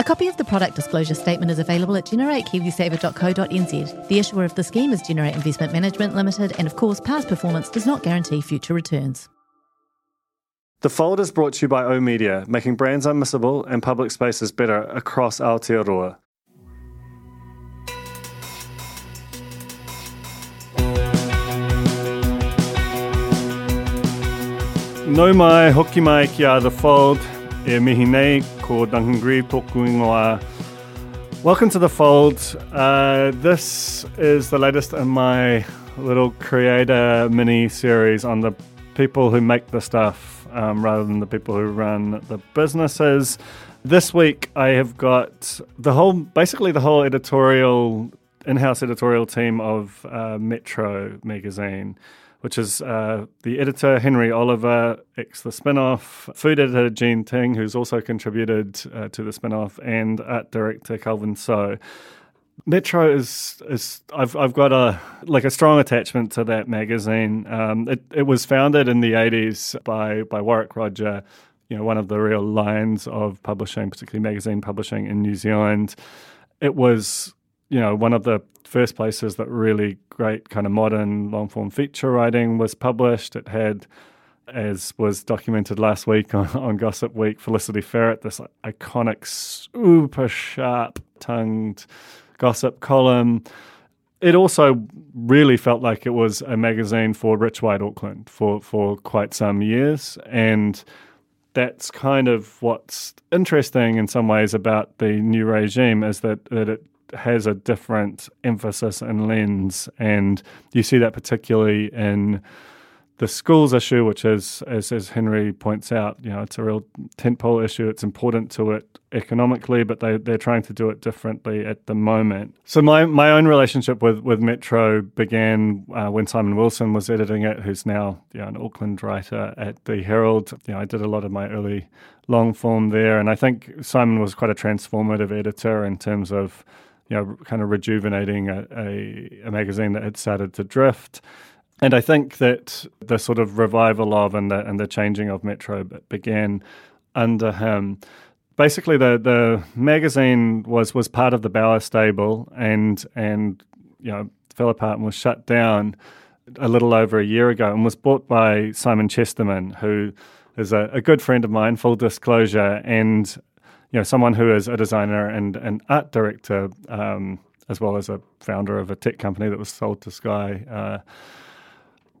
A copy of the product disclosure statement is available at generatekiwisaver.co.nz. The issuer of the scheme is Generate Investment Management Limited, and of course, past performance does not guarantee future returns. The Fold is brought to you by O Media, making brands unmissable and public spaces better across Aotearoa. No mai, hoki mai ki a The Fold, e mihi nei Duncan. Welcome to The Fold. Uh, this is the latest in my little creator mini series on the people who make the stuff um, rather than the people who run the businesses. This week I have got the whole, basically the whole editorial, in-house editorial team of uh, Metro magazine, which is uh, the editor Henry Oliver, ex the spin-off, food editor Jean Teng, who's also contributed uh, to the spin-off, and art director Kelvin Soh. Metro is is I've I've got a like a strong attachment to that magazine. Um, it it was founded in the eighties by by Warwick Roger, you know, one of the real lions of publishing, particularly magazine publishing in New Zealand. It was you know one of the first places that really great kind of modern long form feature writing was published. It had as was documented last week on, on Gossip Week, Felicity Ferret, this iconic, super sharp tongued gossip column. It also really felt like it was a magazine for Rich White Auckland for, for quite some years. And that's kind of what's interesting in some ways about the new regime is that, that it has a different emphasis and lens. And you see that particularly in the schools issue, which is, as, as Henry points out, you know, it's a real tentpole issue. It's important to it economically, but they, they're trying to do it differently at the moment. So my, my own relationship with, with Metro began uh, when Simon Wilson was editing it, who's now you know, an Auckland writer at the Herald. You know, I did a lot of my early long form there, and I think Simon was quite a transformative editor in terms of, you know, kind of rejuvenating a, a, a magazine that had started to drift. And I think that the sort of revival of and the, and the changing of Metro began under him. Basically, the, the magazine was, was part of the Bauer stable and, and you know, fell apart and was shut down a little over a year ago and was bought by Simon Chesterman, who is a, a good friend of mine, full disclosure, and you know someone who is a designer and an art director, um, as well as a founder of a tech company that was sold to Sky. Uh,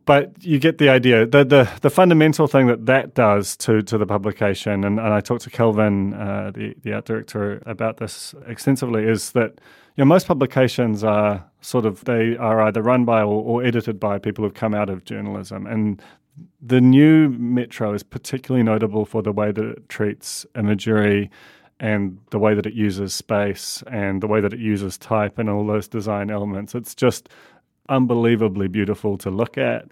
but you get the idea. The, the the fundamental thing that that does to to the publication, and, and I talked to Kelvin, uh, the the art director, about this extensively, is that you know most publications are sort of they are either run by or, or edited by people who've come out of journalism, and the new Metro is particularly notable for the way that it treats imagery and the way that it uses space and the way that it uses type and all those design elements. It's just unbelievably beautiful to look at.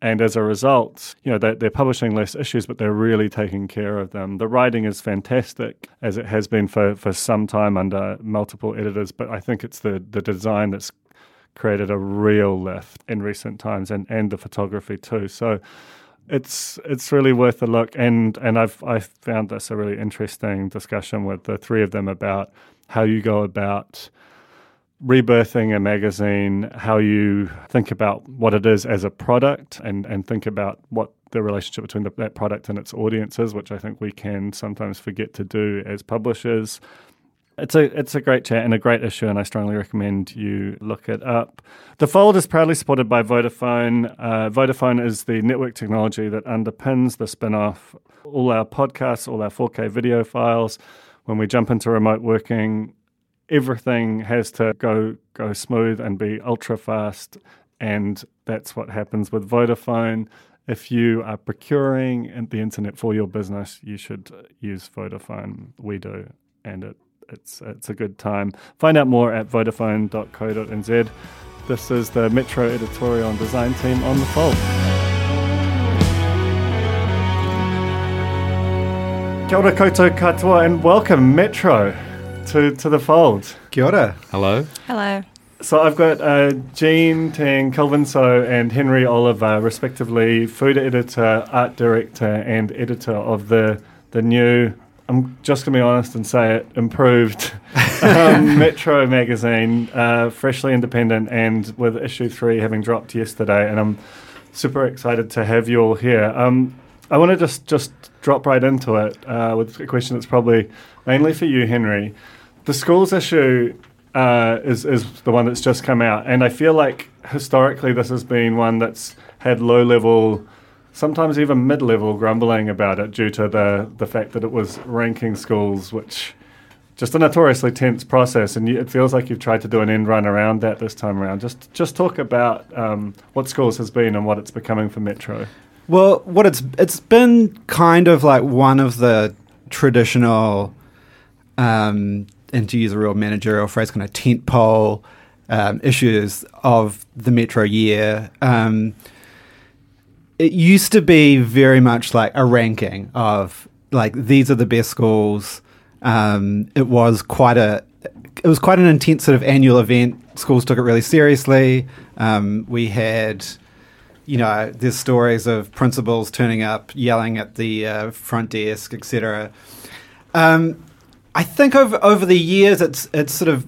And as a result, you know, they're, they're, publishing less issues, but they're really taking care of them. The writing is fantastic, as it has been for, for some time under multiple editors, but I think it's the, the design that's created a real lift in recent times and, and the photography too. So it's it's really worth a look and and I've I found this a really interesting discussion with the three of them about how you go about rebirthing a magazine, how you think about what it is as a product and, and think about what the relationship between the, that product and its audiences, which I think we can sometimes forget to do as publishers. It's a it's a great chat and a great issue, and I strongly recommend you look it up. The Fold is proudly supported by Vodafone. Uh, Vodafone is the network technology that underpins the spin-off. All our podcasts, all our 4K video files. When we jump into remote working, everything has to go go smooth and be ultra fast, and that's what happens with Vodafone. If you are procuring the internet for your business, you should use Vodafone. We do, and it it's it's a good time. Find out more at vodafone.co.nz. This is the Metro editorial and design team on the Fold. Kia ora koutou katoa and welcome Metro to, to the Fold. Kia ora. Hello. Hello. So I've got uh, Jean Teng, Kelvin Soh, and Henry Oliver, respectively, food editor, art director, and editor of the the new. I'm just going to be honest and say it improved um, Metro magazine, uh, freshly independent, and with issue three having dropped yesterday, and I'm super excited to have you all here. Um, I want to just just drop right into it uh, with a question that's probably mainly for you, Henry. The schools issue uh, is is the one that's just come out, and I feel like historically this has been one that's had low level, sometimes even mid level grumbling about it due to the the fact that it was ranking schools, which just a notoriously tense process, and it feels like you've tried to do an end run around that this time around. Just just talk about um, what schools has been and what it's becoming for Metro. Well, what it's it's been kind of like one of the traditional, um, and to use a real managerial phrase, kind of tent pole um, issues of the Metro year. Um, it used to be very much like a ranking of like these are the best schools. Um, it was quite a it was quite an intense sort of annual event. Schools took it really seriously. Um, we had you know, there's stories of principals turning up, yelling at the uh, front desk, etc. Um, I think over over the years, it's it's sort of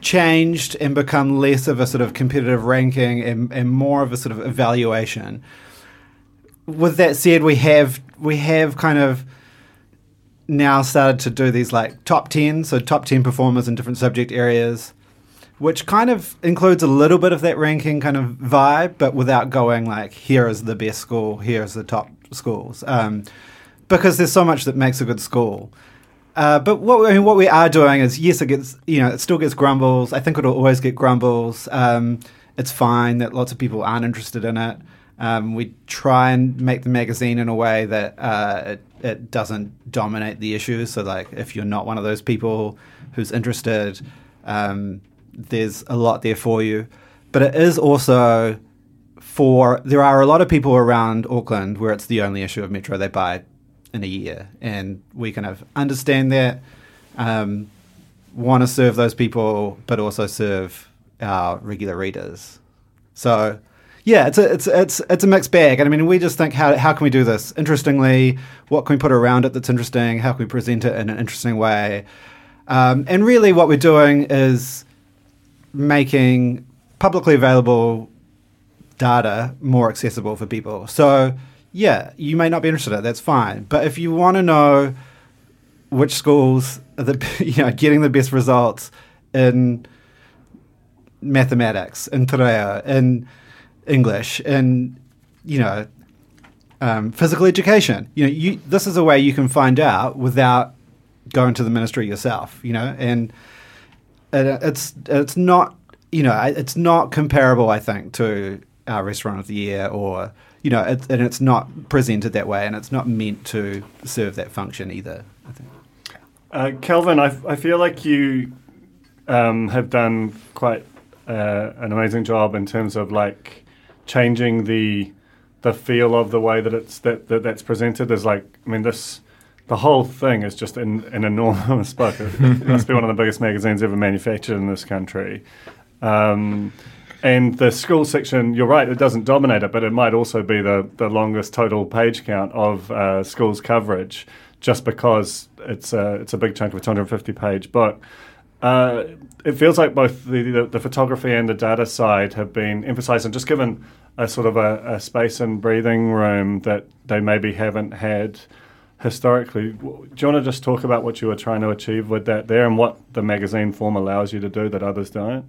changed and become less of a sort of competitive ranking and, and more of a sort of evaluation. With that said, we have we have kind of now started to do these like top ten, so top ten performers in different subject areas which kind of includes a little bit of that ranking kind of vibe, but without going like, here is the best school, here is the top schools, um, because there's so much that makes a good school. Uh, but what I mean, what we are doing is, yes, it gets you know, it still gets grumbles. I think it'll always get grumbles. Um, it's fine that lots of people aren't interested in it. Um, we try and make the magazine in a way that uh, it, it doesn't dominate the issues. So, like, if you're not one of those people who's interested, um, there's a lot there for you. But it is also for there are a lot of people around Auckland where it's the only issue of Metro they buy in a year, and we kind of understand that. Um, want to serve those people, but also serve our regular readers. So, yeah, it's a it's it's it's a mixed bag. And I mean, we just think how how can we do this interestingly? What can we put around it that's interesting? How can we present it in an interesting way? Um, and really, what we're doing is making publicly available data more accessible for people. So, yeah, you may not be interested in it. That's fine. But if you want to know which schools are the, you know getting the best results in mathematics, in te reo, in English, in you know um, physical education, you know, you, this is a way you can find out without going to the ministry yourself. You know, and and it's it's not you know it's not comparable I think to our restaurant of the year or you know it, and it's not presented that way and it's not meant to serve that function either I think uh, Kelvin I, I feel like you um, have done quite uh, an amazing job in terms of like changing the the feel of the way that it's that, that that's presented is like I mean this the whole thing is just an, an enormous book. It must be one of the biggest magazines ever manufactured in this country. Um, and the school section, you're right, it doesn't dominate it, but it might also be the, the longest total page count of uh, schools coverage just because it's a, it's a big chunk of a 250 page book. Uh, it feels like both the, the, the, photography and the data side have been emphasized and just given a sort of a, a space and breathing room that they maybe haven't had historically. Do you want to just talk about what you were trying to achieve with that there and what the magazine form allows you to do that others don't?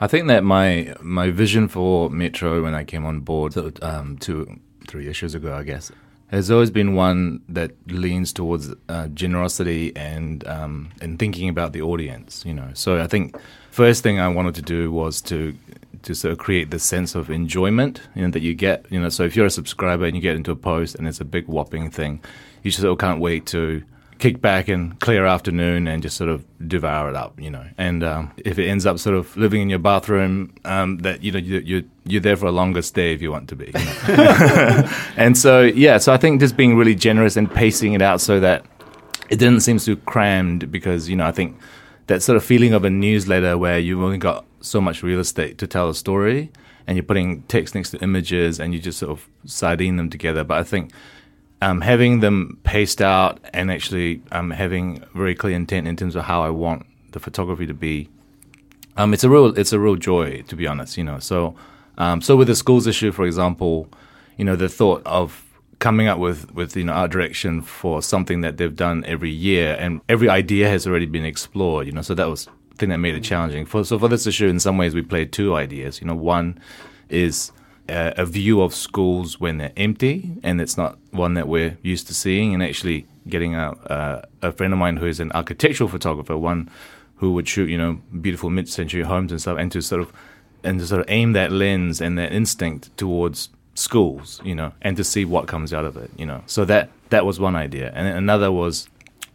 I think that my my vision for Metro when I came on board um, two three issues ago, I guess, has always been one that leans towards uh, generosity and um, and thinking about the audience. You know, so I think first thing I wanted to do was to to sort of create the sense of enjoyment you know, that you get. You know, so if you're a subscriber and you get into a post and it's a big whopping thing, you just sort of can't wait to kick back and clear afternoon and just sort of devour it up, you know. And um, if it ends up sort of living in your bathroom, um, that you know you, you you're there for a longer stay if you want to be. You know? and so yeah, so I think just being really generous and pacing it out so that it didn't seem too crammed because you know I think that sort of feeling of a newsletter where you've only got so much real estate to tell a story and you're putting text next to images and you just sort of sardine them together. But I think um, having them paced out and actually um, having very clear intent in terms of how I want the photography to be, um, it's a real it's a real joy to be honest. You know, so um, so with the schools issue, for example, you know the thought of coming up with with you know art direction for something that they've done every year and every idea has already been explored. You know, so that was the thing that made it challenging. For so for this issue, in some ways, we played two ideas. You know, one is a, view of schools when they're empty, and it's not one that we're used to seeing. And actually, getting a a, friend of mine who is an architectural photographer, one who would shoot you know beautiful mid-century homes and stuff, and to sort of and to sort of aim that lens and that instinct towards schools, you know, and to see what comes out of it, you know. So that that was one idea, and another was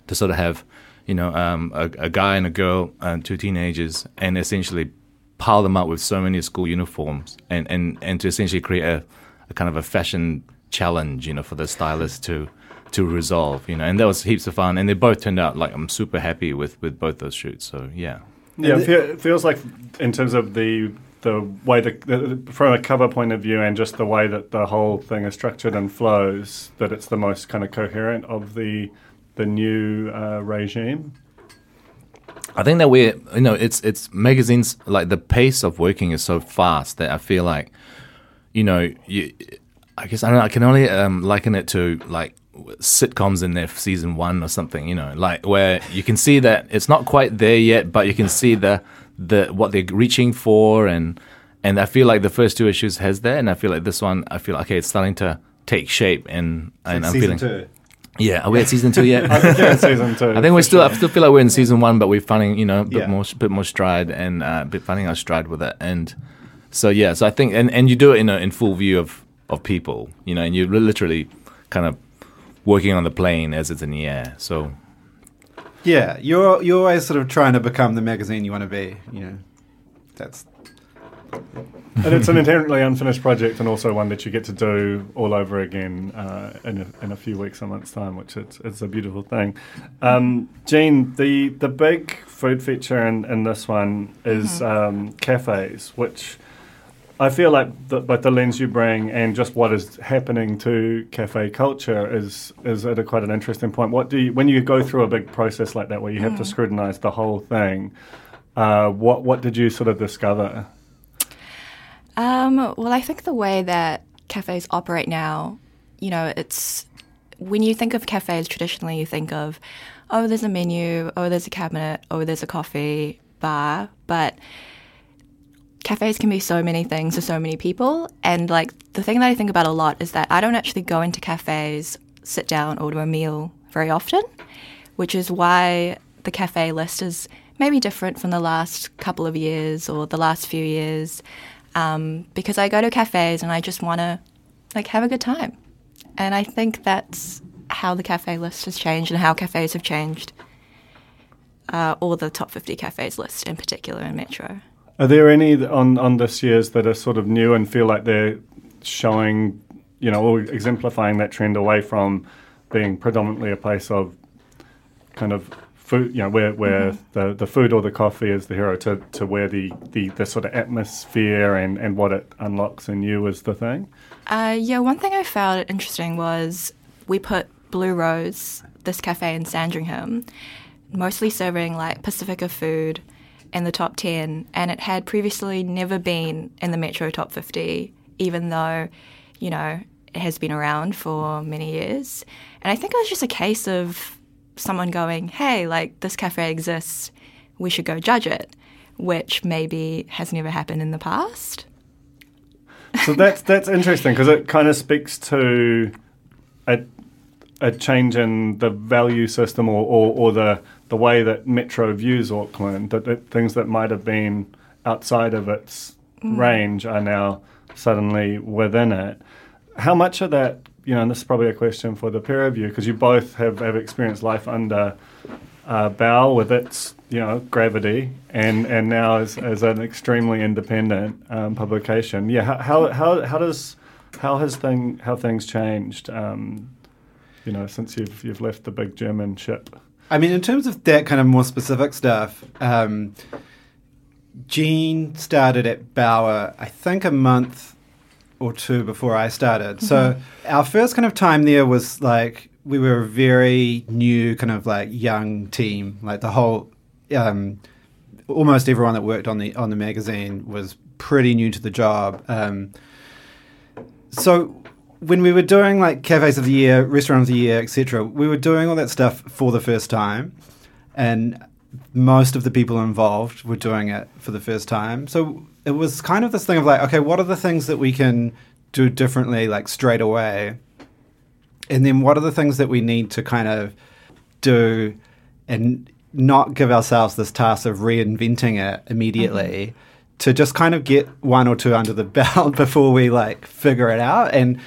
to sort of have, you know, um, a, a, guy and a girl, and two teenagers, and essentially pile them up with so many school uniforms, and and and to essentially create a, a kind of a fashion challenge, you know, for the stylist to to resolve, you know, and that was heaps of fun, and they both turned out like I'm super happy with with both those shoots. So yeah. Yeah, it feels like in terms of the the way the, the, from a cover point of view and just the way that the whole thing is structured and flows that it's the most kind of coherent of the the new uh, regime. I think that we're you know it's it's magazines like the pace of working is so fast that I feel like you know you I guess I don't know, I can only um, liken it to like sitcoms in their season one or something you know like where you can see that it's not quite there yet but you can see the the what they're reaching for and and I feel like the first two issues has that and I feel like this one I feel like, okay it's starting to take shape and, and I'm feeling two. Yeah are we at season two yet I think season two. I think we're still I still feel like we're in season one but we're finding you know a bit Yeah. more bit more stride and uh, bit finding our stride with it and so yeah so I think and, and you do it in a, in full view of of people you know and you're literally kind of working on the plane as it's in the air so Yeah, you're you're always sort of trying to become the magazine you want to be. You know, that's and it's an inherently unfinished project, and also one that you get to do all over again uh, in, a, in a few weeks, a month's time, which it's, it's a beautiful thing. Um, Jean, the the big food feature in, in this one is um, cafes, which I feel like the, both the lens you bring and just what is happening to cafe culture is is at a quite an interesting point. What do you when you go through a big process like that, where you have to scrutinize the whole thing? Uh, what what did you sort of discover? Um, well, I think the way that cafes operate now, you know, it's when you think of cafes traditionally, you think of, oh, there's a menu, oh, there's a cabinet, oh, there's a coffee bar, but cafes can be so many things to so many people. And like the thing that I think about a lot is that I don't actually go into cafes, sit down, order a meal very often, which is why the cafe list is maybe different from the last couple of years or the last few years. Um, because I go to cafes and I just want to like have a good time. And I think that's how the cafe list has changed and how cafes have changed. Uh, or the top 50 cafes list in particular in Metro. Are there any on on this year's that are sort of new and feel like they're showing, you know, or exemplifying that trend away from being predominantly a place of kind of food, you know, where where the, the food or the coffee is the hero to, to where the, the, the sort of atmosphere and, and what it unlocks in you is the thing? Uh, yeah, one thing I found interesting was we put Blue Rose, this cafe in Sandringham, mostly serving like Pasifika food in the top 10, and it had previously never been in the Metro top 50, even though, you know, it has been around for many years. And I think it was just a case of someone going, hey, like this cafe exists, we should go judge it, which maybe has never happened in the past. So that's that's interesting because it kind of speaks to a, a change in the value system or, or, or the the way that Metro views Auckland. That, that things that might have been outside of its mm. range are now suddenly within it. How much of that you know, and this is probably a question for the pair of you because you both have, have experienced life under uh, Bauer with its you know gravity, and and now as, as an extremely independent um, publication. Yeah, how, how how does how has thing how things changed? Um, you know, since you've you've left the big German ship. I mean, in terms of that kind of more specific stuff, um, Jean started at Bauer, I think a month or two before I started. Mm-hmm. So our first kind of time there was like we were a very new kind of like young team. Like the whole, um, almost everyone that worked on the on the magazine was pretty new to the job. Um, so when we were doing like cafes of the year, restaurants of the year, etc., we were doing all that stuff for the first time, and most of the people involved were doing it for the first time. So it was kind of this thing of like, okay, what are the things that we can do differently, like straight away, and then what are the things that we need to kind of do and not give ourselves this task of reinventing it immediately. Mm-hmm to just kind of get one or two under the belt before we like figure it out and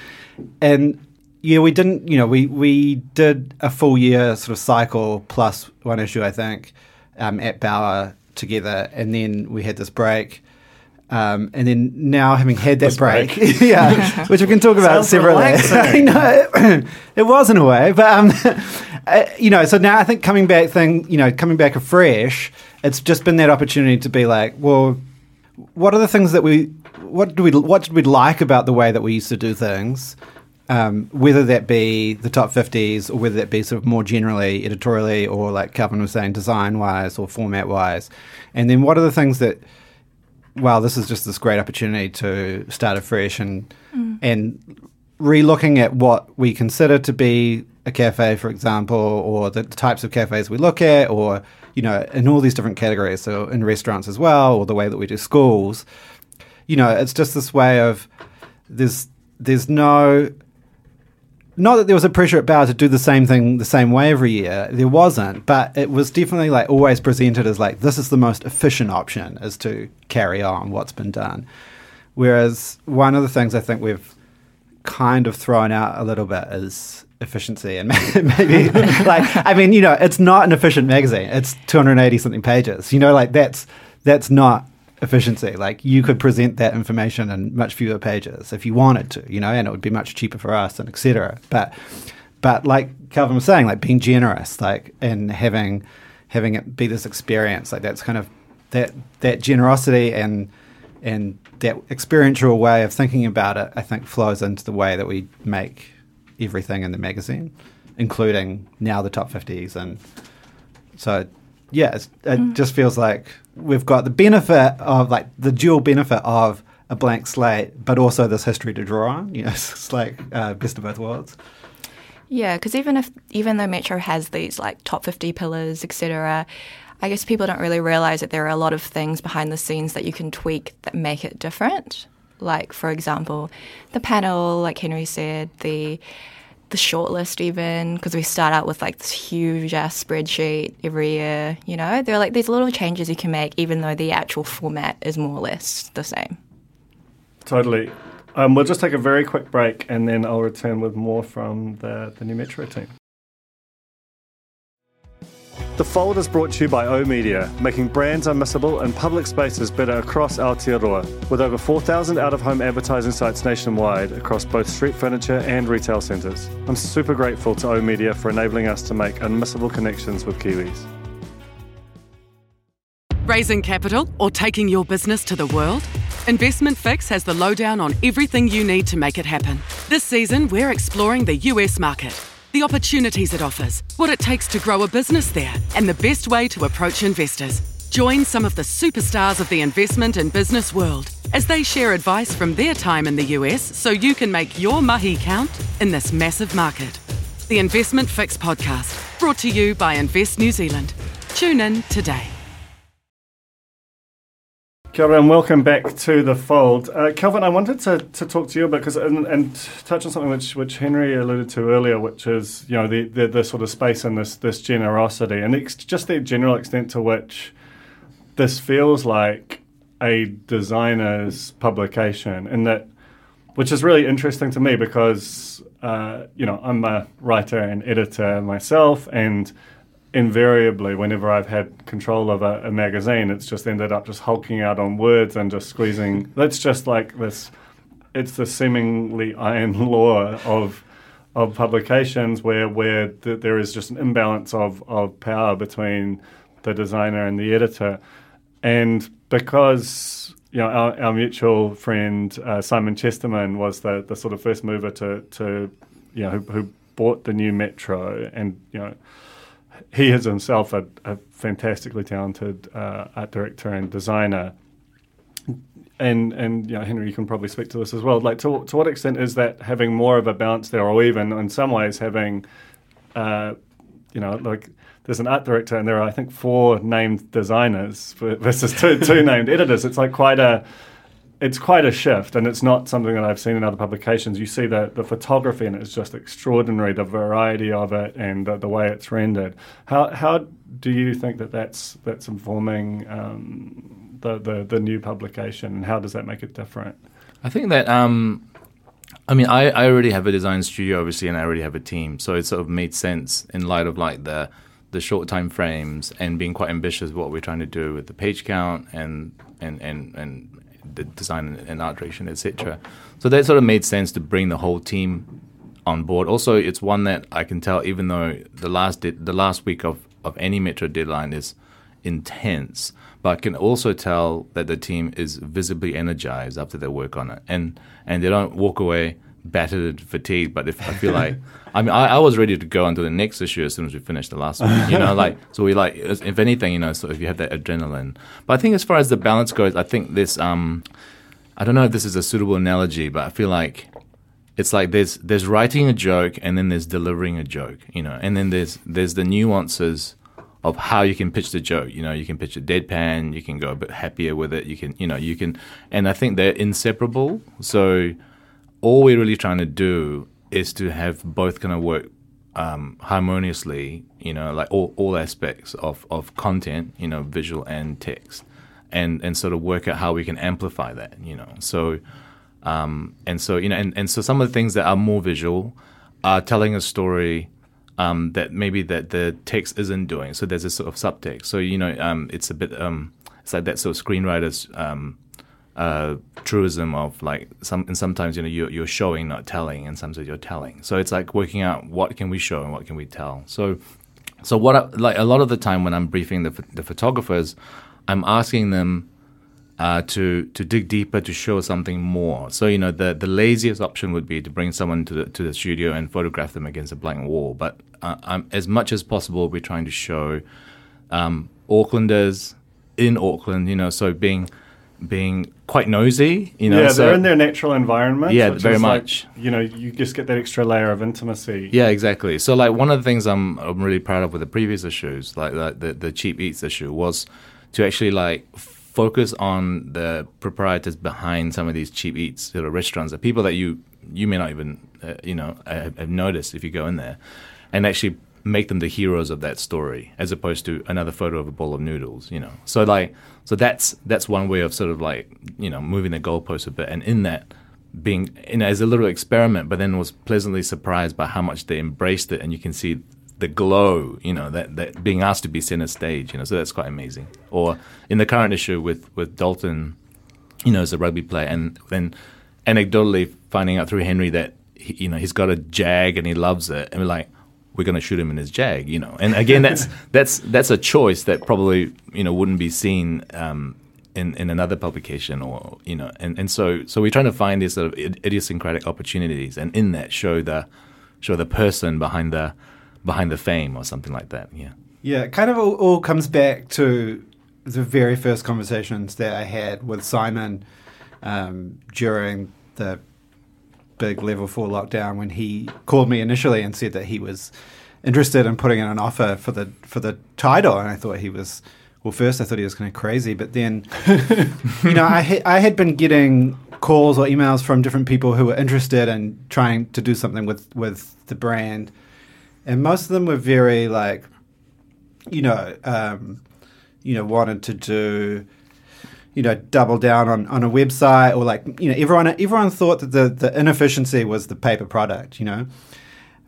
and yeah, we didn't. You know, we we did a full year sort of cycle plus one issue, I think, um, at Bauer together, and then we had this break. Um, and then now having had that break, break. yeah, which we can talk about separately. I know it was in a way, but um, uh, you know, so now I think coming back thing, you know, coming back afresh, it's just been that opportunity to be like, well, what are the things that we what do we what did we like about the way that we used to do things? Um, whether that be the top 50s or whether that be sort of more generally editorially or like Kelvin was saying design wise or format wise and then what are the things that wow this is just this great opportunity to start afresh and mm. and re-looking at what we consider to be a cafe for example or the types of cafes we look at or you know in all these different categories so in restaurants as well or the way that we do schools you know, it's just this way of there's there's no not that there was a pressure at Bauer to do the same thing the same way every year. There wasn't, but it was definitely like always presented as like this is the most efficient option is to carry on what's been done. Whereas one of the things I think we've kind of thrown out a little bit is efficiency and maybe like I mean you know it's not an efficient magazine. It's 280 something pages. You know like that's that's not efficiency. Like you could present that information in much fewer pages if you wanted to, you know, and it would be much cheaper for us and etc. But but like Kelvin was saying, like being generous, like and having having it be this experience, like that's kind of that that generosity and and that experiential way of thinking about it, I think flows into the way that we make everything in the magazine, including now the top fifties and so yeah, it mm. just feels like we've got the benefit of like the dual benefit of a blank slate, but also this history to draw on. You know, it's like uh, best of both worlds. Yeah, because even if even though Metro has these like top fifty pillars, etc., I guess people don't really realize that there are a lot of things behind the scenes that you can tweak that make it different. Like, for example, the panel, like Henry said, the the shortlist even because we start out with like this huge ass spreadsheet every year you know? There are like these little changes you can make even though the actual format is more or less the same. Totally. Um, we'll just take a very quick break and then i'll return with more from the, the new metro team the Fold is brought to you by O Media, making brands unmissable and public spaces better across Aotearoa, with over 4,000 out of home advertising sites nationwide across both street furniture and retail centres. I'm super grateful to O Media for enabling us to make unmissable connections with Kiwis. Raising capital or taking your business to the world? Investment Fix has the lowdown on everything you need to make it happen. This season, we're exploring the US market the opportunities it offers, what it takes to grow a business there, and the best way to approach investors. Join some of the superstars of the investment and business world as they share advice from their time in the US so you can make your mahi count in this massive market. The Investment Fix podcast, brought to you by Invest New Zealand. Tune in today. Kia and welcome back to the fold. Uh, Kelvin, I wanted to, to talk to you a bit because and, and, touch on something which, which Henry alluded to earlier, which is you know the, the, the sort of space and this this generosity and ex- just the general extent to which this feels like a designer's publication, and that which is really interesting to me because uh, you know I'm a writer and editor myself, and invariably, whenever I've had control of a, a, magazine, it's just ended up just hulking out on words and just squeezing. That's just like this. It's the seemingly iron law of of publications where where th- there is just an imbalance of of power between the designer and the editor, and because you know our, our mutual friend uh, Simon Chesterman was the the sort of first mover to to you know who, who bought the new Metro and you know he is himself a, a fantastically talented uh, art director and designer. And and you know, Henry, you can probably speak to this as well. Like, to to what extent is that having more of a balance there, or even in some ways having, uh, you know, like there's an art director and there are I think four named designers versus two, two named editors. It's like quite a it's quite a shift, and it's not something that I've seen in other publications. You see the, the photography, and it's just extraordinary, the variety of it, and the, the way it's rendered. How how do you think that that's that's informing um, the, the the new publication, and how does that make it different? I think that. Um, I mean, I, I already have a design studio, obviously, and I already have a team, so it sort of made sense in light of like the the short time frames and being quite ambitious what we're trying to do with the page count and and and and the design and art direction, etc. So that sort of made sense to bring the whole team on board. Also, it's one that I can tell, even though the last de- the last week of, of any Metro deadline is intense, but I can also tell that the team is visibly energized after they work on it, and and they don't walk away battered, fatigued. But if I feel like, I mean, I, I, was ready to go on to the next issue as soon as we finished the last one. You know, like so we like, if anything, you know, so if you have that adrenaline. But I think as far as the balance goes, I think this. um I don't know if this is a suitable analogy, but I feel like it's like there's there's writing a joke and then there's delivering a joke, you know, and then there's there's the nuances of how you can pitch the joke. You know, you can pitch a deadpan, you can go a bit happier with it, you can, you know, you can, and I think they're inseparable. So all we're really trying to do is to have both kind of work um, harmoniously, you know, like all, all aspects of, of content, you know, visual and text, and, and sort of work out how we can amplify that, you know. So, um, and so, you know, and, and so some of the things that are more visual are telling a story um, that maybe that the text isn't doing. So there's a sort of subtext. So, you know, um, it's a bit, um, it's like that sort of screenwriter's um, uh, truism of like some and sometimes you know you're, you're showing not telling and sometimes you're telling. So it's like working out what can we show and what can we tell. So so what I, like a lot of the time when I'm briefing the, the photographers I'm asking them uh, to to dig deeper to show something more. So you know the the laziest option would be to bring someone to the to the studio and photograph them against a blank wall. But uh, as much as possible we're trying to show um, Aucklanders in Auckland you know so being being quite nosy. You know, yeah, so, they're in their natural environment. Yeah, very much. Like, you know, you just get that extra layer of intimacy. Yeah, exactly. So, like, one of the things I'm I'm really proud of with the previous issues, like, like the the cheap eats issue, was to actually like focus on the proprietors behind some of these cheap eats sort of restaurants, the people that you you may not even uh, you know have, have noticed if you go in there, and actually make them the heroes of that story as opposed to another photo of a bowl of noodles you know. So like so that's that's one way of sort of like you know moving the goalpost a bit. And in that being you know as a little experiment but then was pleasantly surprised by how much they embraced it. And you can see the glow you know that, that being asked to be center stage you know. So that's quite amazing. Or in the current issue with with dalton you know as a rugby player and then anecdotally finding out through henry that he, you know he's got a jag and he loves it. And we're like we're going to shoot him in his jag, you know. And again, that's that's that's a choice that probably you know wouldn't be seen um, in in another publication or you know. And, and so so we're trying to find these sort of idiosyncratic opportunities, and in that show the show the person behind the behind the fame or something like that. Yeah. Yeah, it kind of all, all comes back to the very first conversations that I had with Simon um, during the big level four lockdown when he called me initially and said that he was interested in putting in an offer for the for the title, and I thought he was. Well, first I thought he was kind of crazy, but then, you know, I ha- I had been getting calls or emails from different people who were interested in trying to do something with with the brand, and most of them were very like, you know, um, you know, wanted to do you know, double down on, on a website or like, you know, everyone everyone thought that the, the inefficiency was the paper product, you know.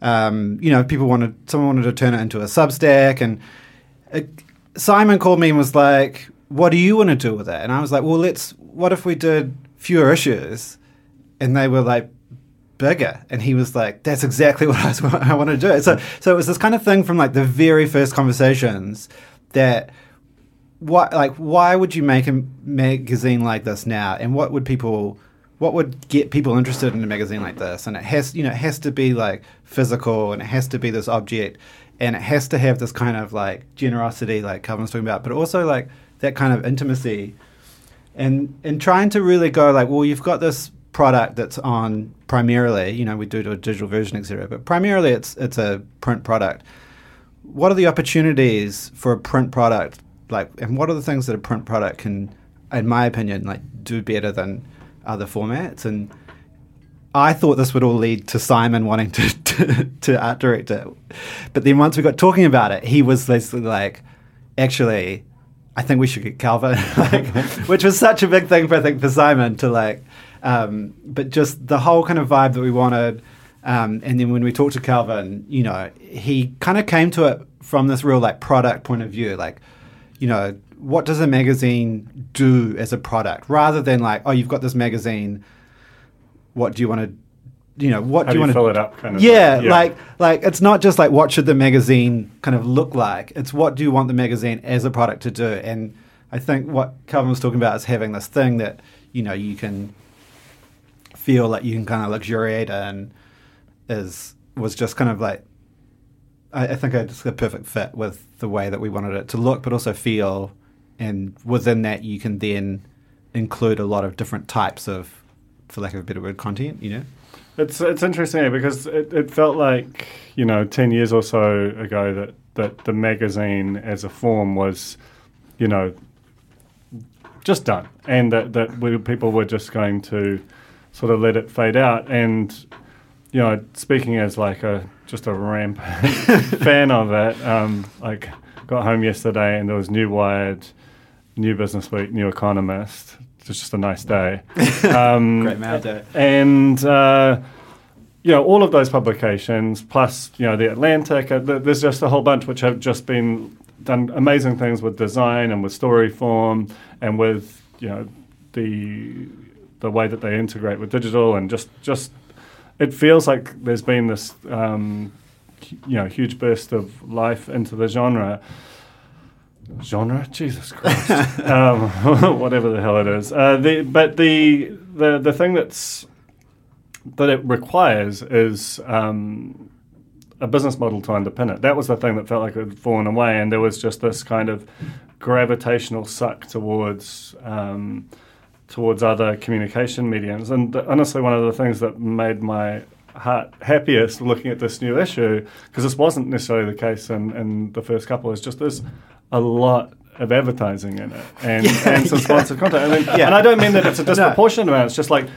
Um, you know, people wanted someone wanted to turn it into a Substack, and it, Simon called me and was like, "What do you want to do with it?" And I was like, "Well, let's. What if we did fewer issues?" And they were like, bigger. And he was like, that's exactly what I, I want to do. So, so it was this kind of thing from like the very first conversations that what like why would you make a magazine like this now and what would people what would get people interested in a magazine like this and it has you know it has to be like physical and it has to be this object and it has to have this kind of like generosity like Kelvin's talking about but also like that kind of intimacy and and trying to really go like well you've got this product that's on primarily, you know, we do do a digital version, etc. But primarily, it's it's a print product. What are the opportunities for a print product? Like, and what are the things that a print product can, in my opinion, like do better than other formats? And I thought this would all lead to Simon wanting to, to, to art direct it. But then once we got talking about it, he was basically like, actually, I think we should get Kelvin, like, which was such a big thing for I think for Simon to like um, but just the whole kind of vibe that we wanted. Um, and then when we talked to Kelvin, you know, he kind of came to it from this real like product point of view, like, you know, what does a magazine do as a product, rather than like, oh, you've got this magazine. What do you want to you know what How do you, want to fill it up kind of yeah. Yeah. like like it's not just like what should the magazine kind of look like it's what do you want the magazine as a product to do and i think what Kelvin was talking about is having this thing that you know you can feel like you can kind of luxuriate in is was just kind of like I, I think it's a perfect fit with the way that we wanted it to look but also feel and within that you can then include a lot of different types of for lack of a better word content you know It's it's interesting eh, because it, it felt like you know ten years or so ago that that the magazine as a form was, you know, just done, and that that we, people were just going to sort of let it fade out. And you know, speaking as like a just a ramp fan of it, um, like got home yesterday and there was New Wired, New Business Week, New Economist. It's just a nice day. Um, Great mail day. and uh, you know all of those publications plus you know the atlantic uh, th- there's just a whole bunch which have just been done amazing things with design and with story form and with you know the the way that they integrate with digital and just just it feels like there's been this um, you know huge burst of life into the genre. Genre? Jesus christ. Um, whatever the hell it is. Uh, the, but the, the the thing that's that it requires is um, a business model to underpin it. That was the thing that felt like it had fallen away, and there was just this kind of gravitational suck towards um, towards other communication mediums. And uh, honestly, one of the things that made my heart happiest looking at this new issue, because this wasn't necessarily the case in, in the first couple, is just there's a lot of advertising in it and, and some sponsored content. I mean, Yeah. And I don't mean that it's a disproportionate amount. It's just like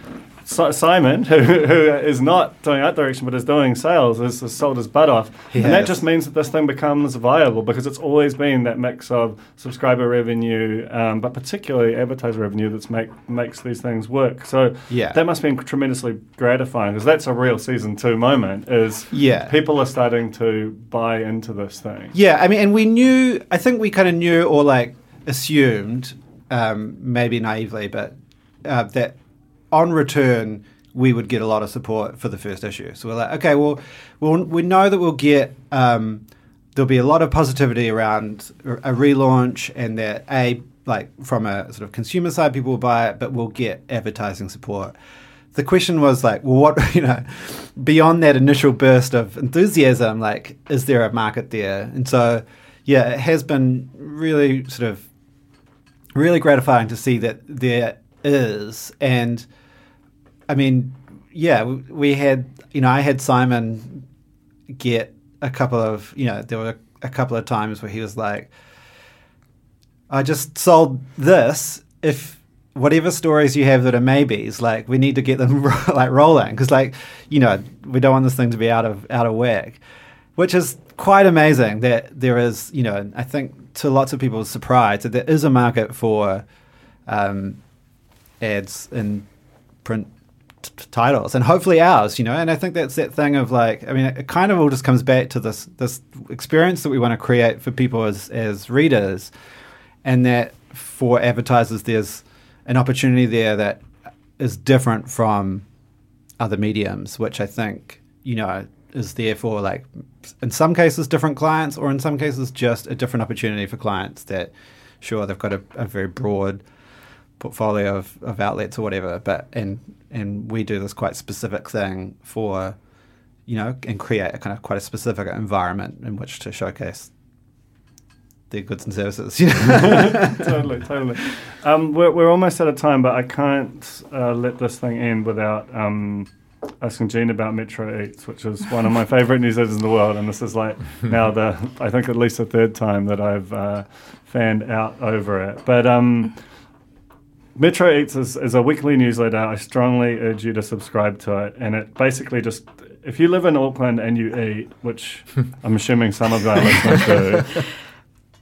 Simon, who, who is not doing art direction but is doing sales, has, has sold his butt off. He and that just means that this thing becomes viable because it's always been that mix of subscriber revenue, um, but particularly advertiser revenue that's make, makes these things work. So Yeah. that must be tremendously gratifying because that's a real season two moment is Yeah. people are starting to buy into this thing. Yeah, I mean, and we knew, I think we kind of knew or like assumed, um, maybe naively, but uh, that on return, we would get a lot of support for the first issue. So we're like, okay, well, we'll we know that we'll get, um, there'll be a lot of positivity around a relaunch and that, A, like from a sort of consumer side, people will buy it, but we'll get advertising support the question was like, well, what you know, beyond that initial burst of enthusiasm, like, is there a market there? And so, yeah, it has been really sort of really gratifying to see that there is. And I mean, yeah, we, had, you know, I had Simon get a couple of, you know, there were a couple of times where he was like, I just sold this. If whatever stories you have that are maybes, like we need to get them like rolling because, like, you know, we don't want this thing to be out of out of whack, which is quite amazing that there is, you know, I think to lots of people's surprise that there is a market for um, ads in print t- titles, and hopefully ours. You know, and I think that's that thing of like, I mean, it kind of all just comes back to this this experience that we want to create for people as as readers, and that for advertisers, there's an opportunity there that is different from other mediums, which I think you know is there for like in some cases different clients, or in some cases just a different opportunity for clients that sure they've got a, a very broad portfolio of, of outlets or whatever, but and and we do this quite specific thing for you know and create a kind of quite a specific environment in which to showcase their goods and services. Totally, totally. Um, we're, we're almost out of time, but I can't uh, let this thing end without um, asking Jean about Metro Eats, which is one of my favorite newsletters in the world. And this is like now the, I think at least the third time that I've uh, fanned out over it. But um, Metro Eats is, is a weekly newsletter. I strongly urge you to subscribe to it. And it basically just, if you live in Auckland and you eat, which I'm assuming some of our listeners do,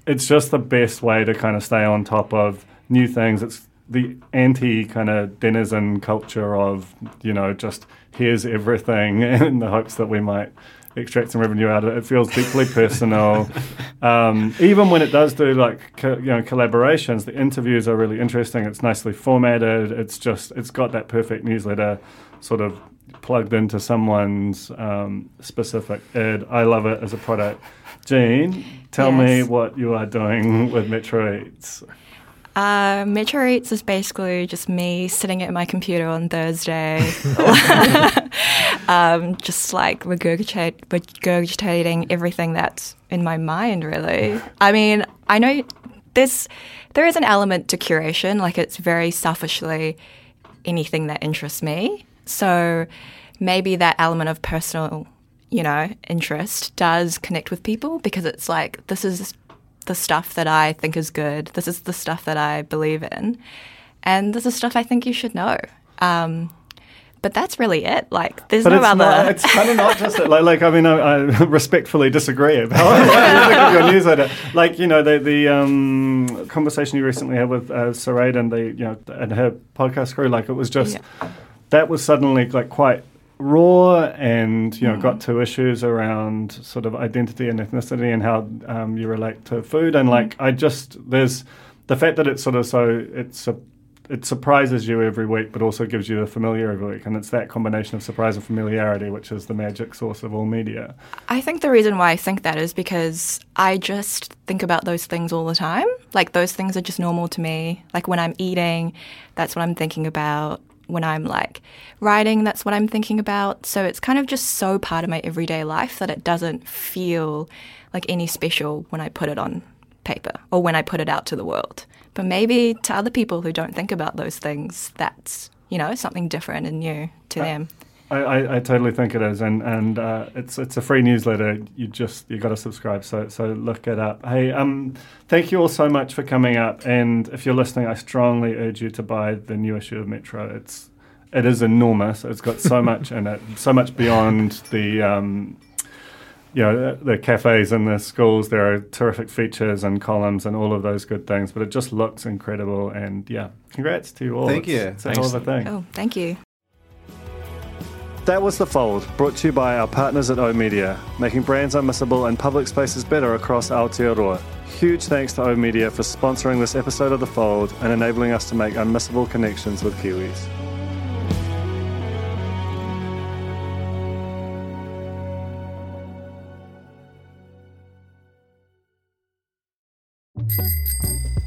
it's just the best way to kind of stay on top of new things. It's the anti kind of denizen culture of, you know, just here's everything in the hopes that we might extract some revenue out of it. It feels deeply personal. Um, even when it does do like co- you know collaborations, the interviews are really interesting. It's nicely formatted. It's just it's got that perfect newsletter sort of plugged into someone's um, specific id. I love it as a product. Jean, tell me what you are doing with Metro Eats. Uh, Metro Eats is basically just me sitting at my computer on Thursday, um, just like regurgitate, regurgitating everything that's in my mind. Really, I mean, I know this. There is an element to curation, like it's very selfishly anything that interests me. So maybe that element of personal, you know, interest does connect with people because it's like this is the stuff that I think is good. This is the stuff that I believe in, and this is stuff I think you should know. Um, but that's really it. Like, there's But no it's, other. not, it's kind of not just. Like, like I mean, I, I respectfully disagree about how you think of your newsletter. Like, you know, the the um, conversation you recently had with uh, Sarade and the you know and her podcast crew. Like, it was just that was suddenly like quite raw and you know Mm-hmm. got to issues around sort of identity and ethnicity and how um, you relate to food and like Mm-hmm. I just there's the fact that it's sort of so it's a it surprises you every week, but also gives you the familiar every week. And it's that combination of surprise and familiarity, which is the magic source of all media. I think the reason why I think that is because I just think about those things all the time. Like those things are just normal to me. Like when I'm eating, that's what I'm thinking about. When I'm like writing, that's what I'm thinking about. So it's kind of just so part of my everyday life that it doesn't feel like any special when I put it on paper or when I put it out to the world. But maybe to other people who don't think about those things, that's, you know, something different and new to uh, them. I, I, I totally think it is, and and uh, it's it's a free newsletter. You just you got to subscribe, so so look it up. Hey, um, thank you all so much for coming up, and if you're listening, I strongly urge you to buy the new issue of Metro. It's it is enormous. It's got so much in it, so much beyond the. Um, you know, the, the cafes and the schools, there are terrific features and columns and all of those good things, but it just looks incredible. And yeah, congrats to you all. Thank It's- you. It's a hell of a thing. Oh, thank you. That was The Fold, brought to you by our partners at O Media, making brands unmissable and public spaces better across Aotearoa. Huge thanks to O Media for sponsoring this episode of The Fold and enabling us to make unmissable connections with Kiwis.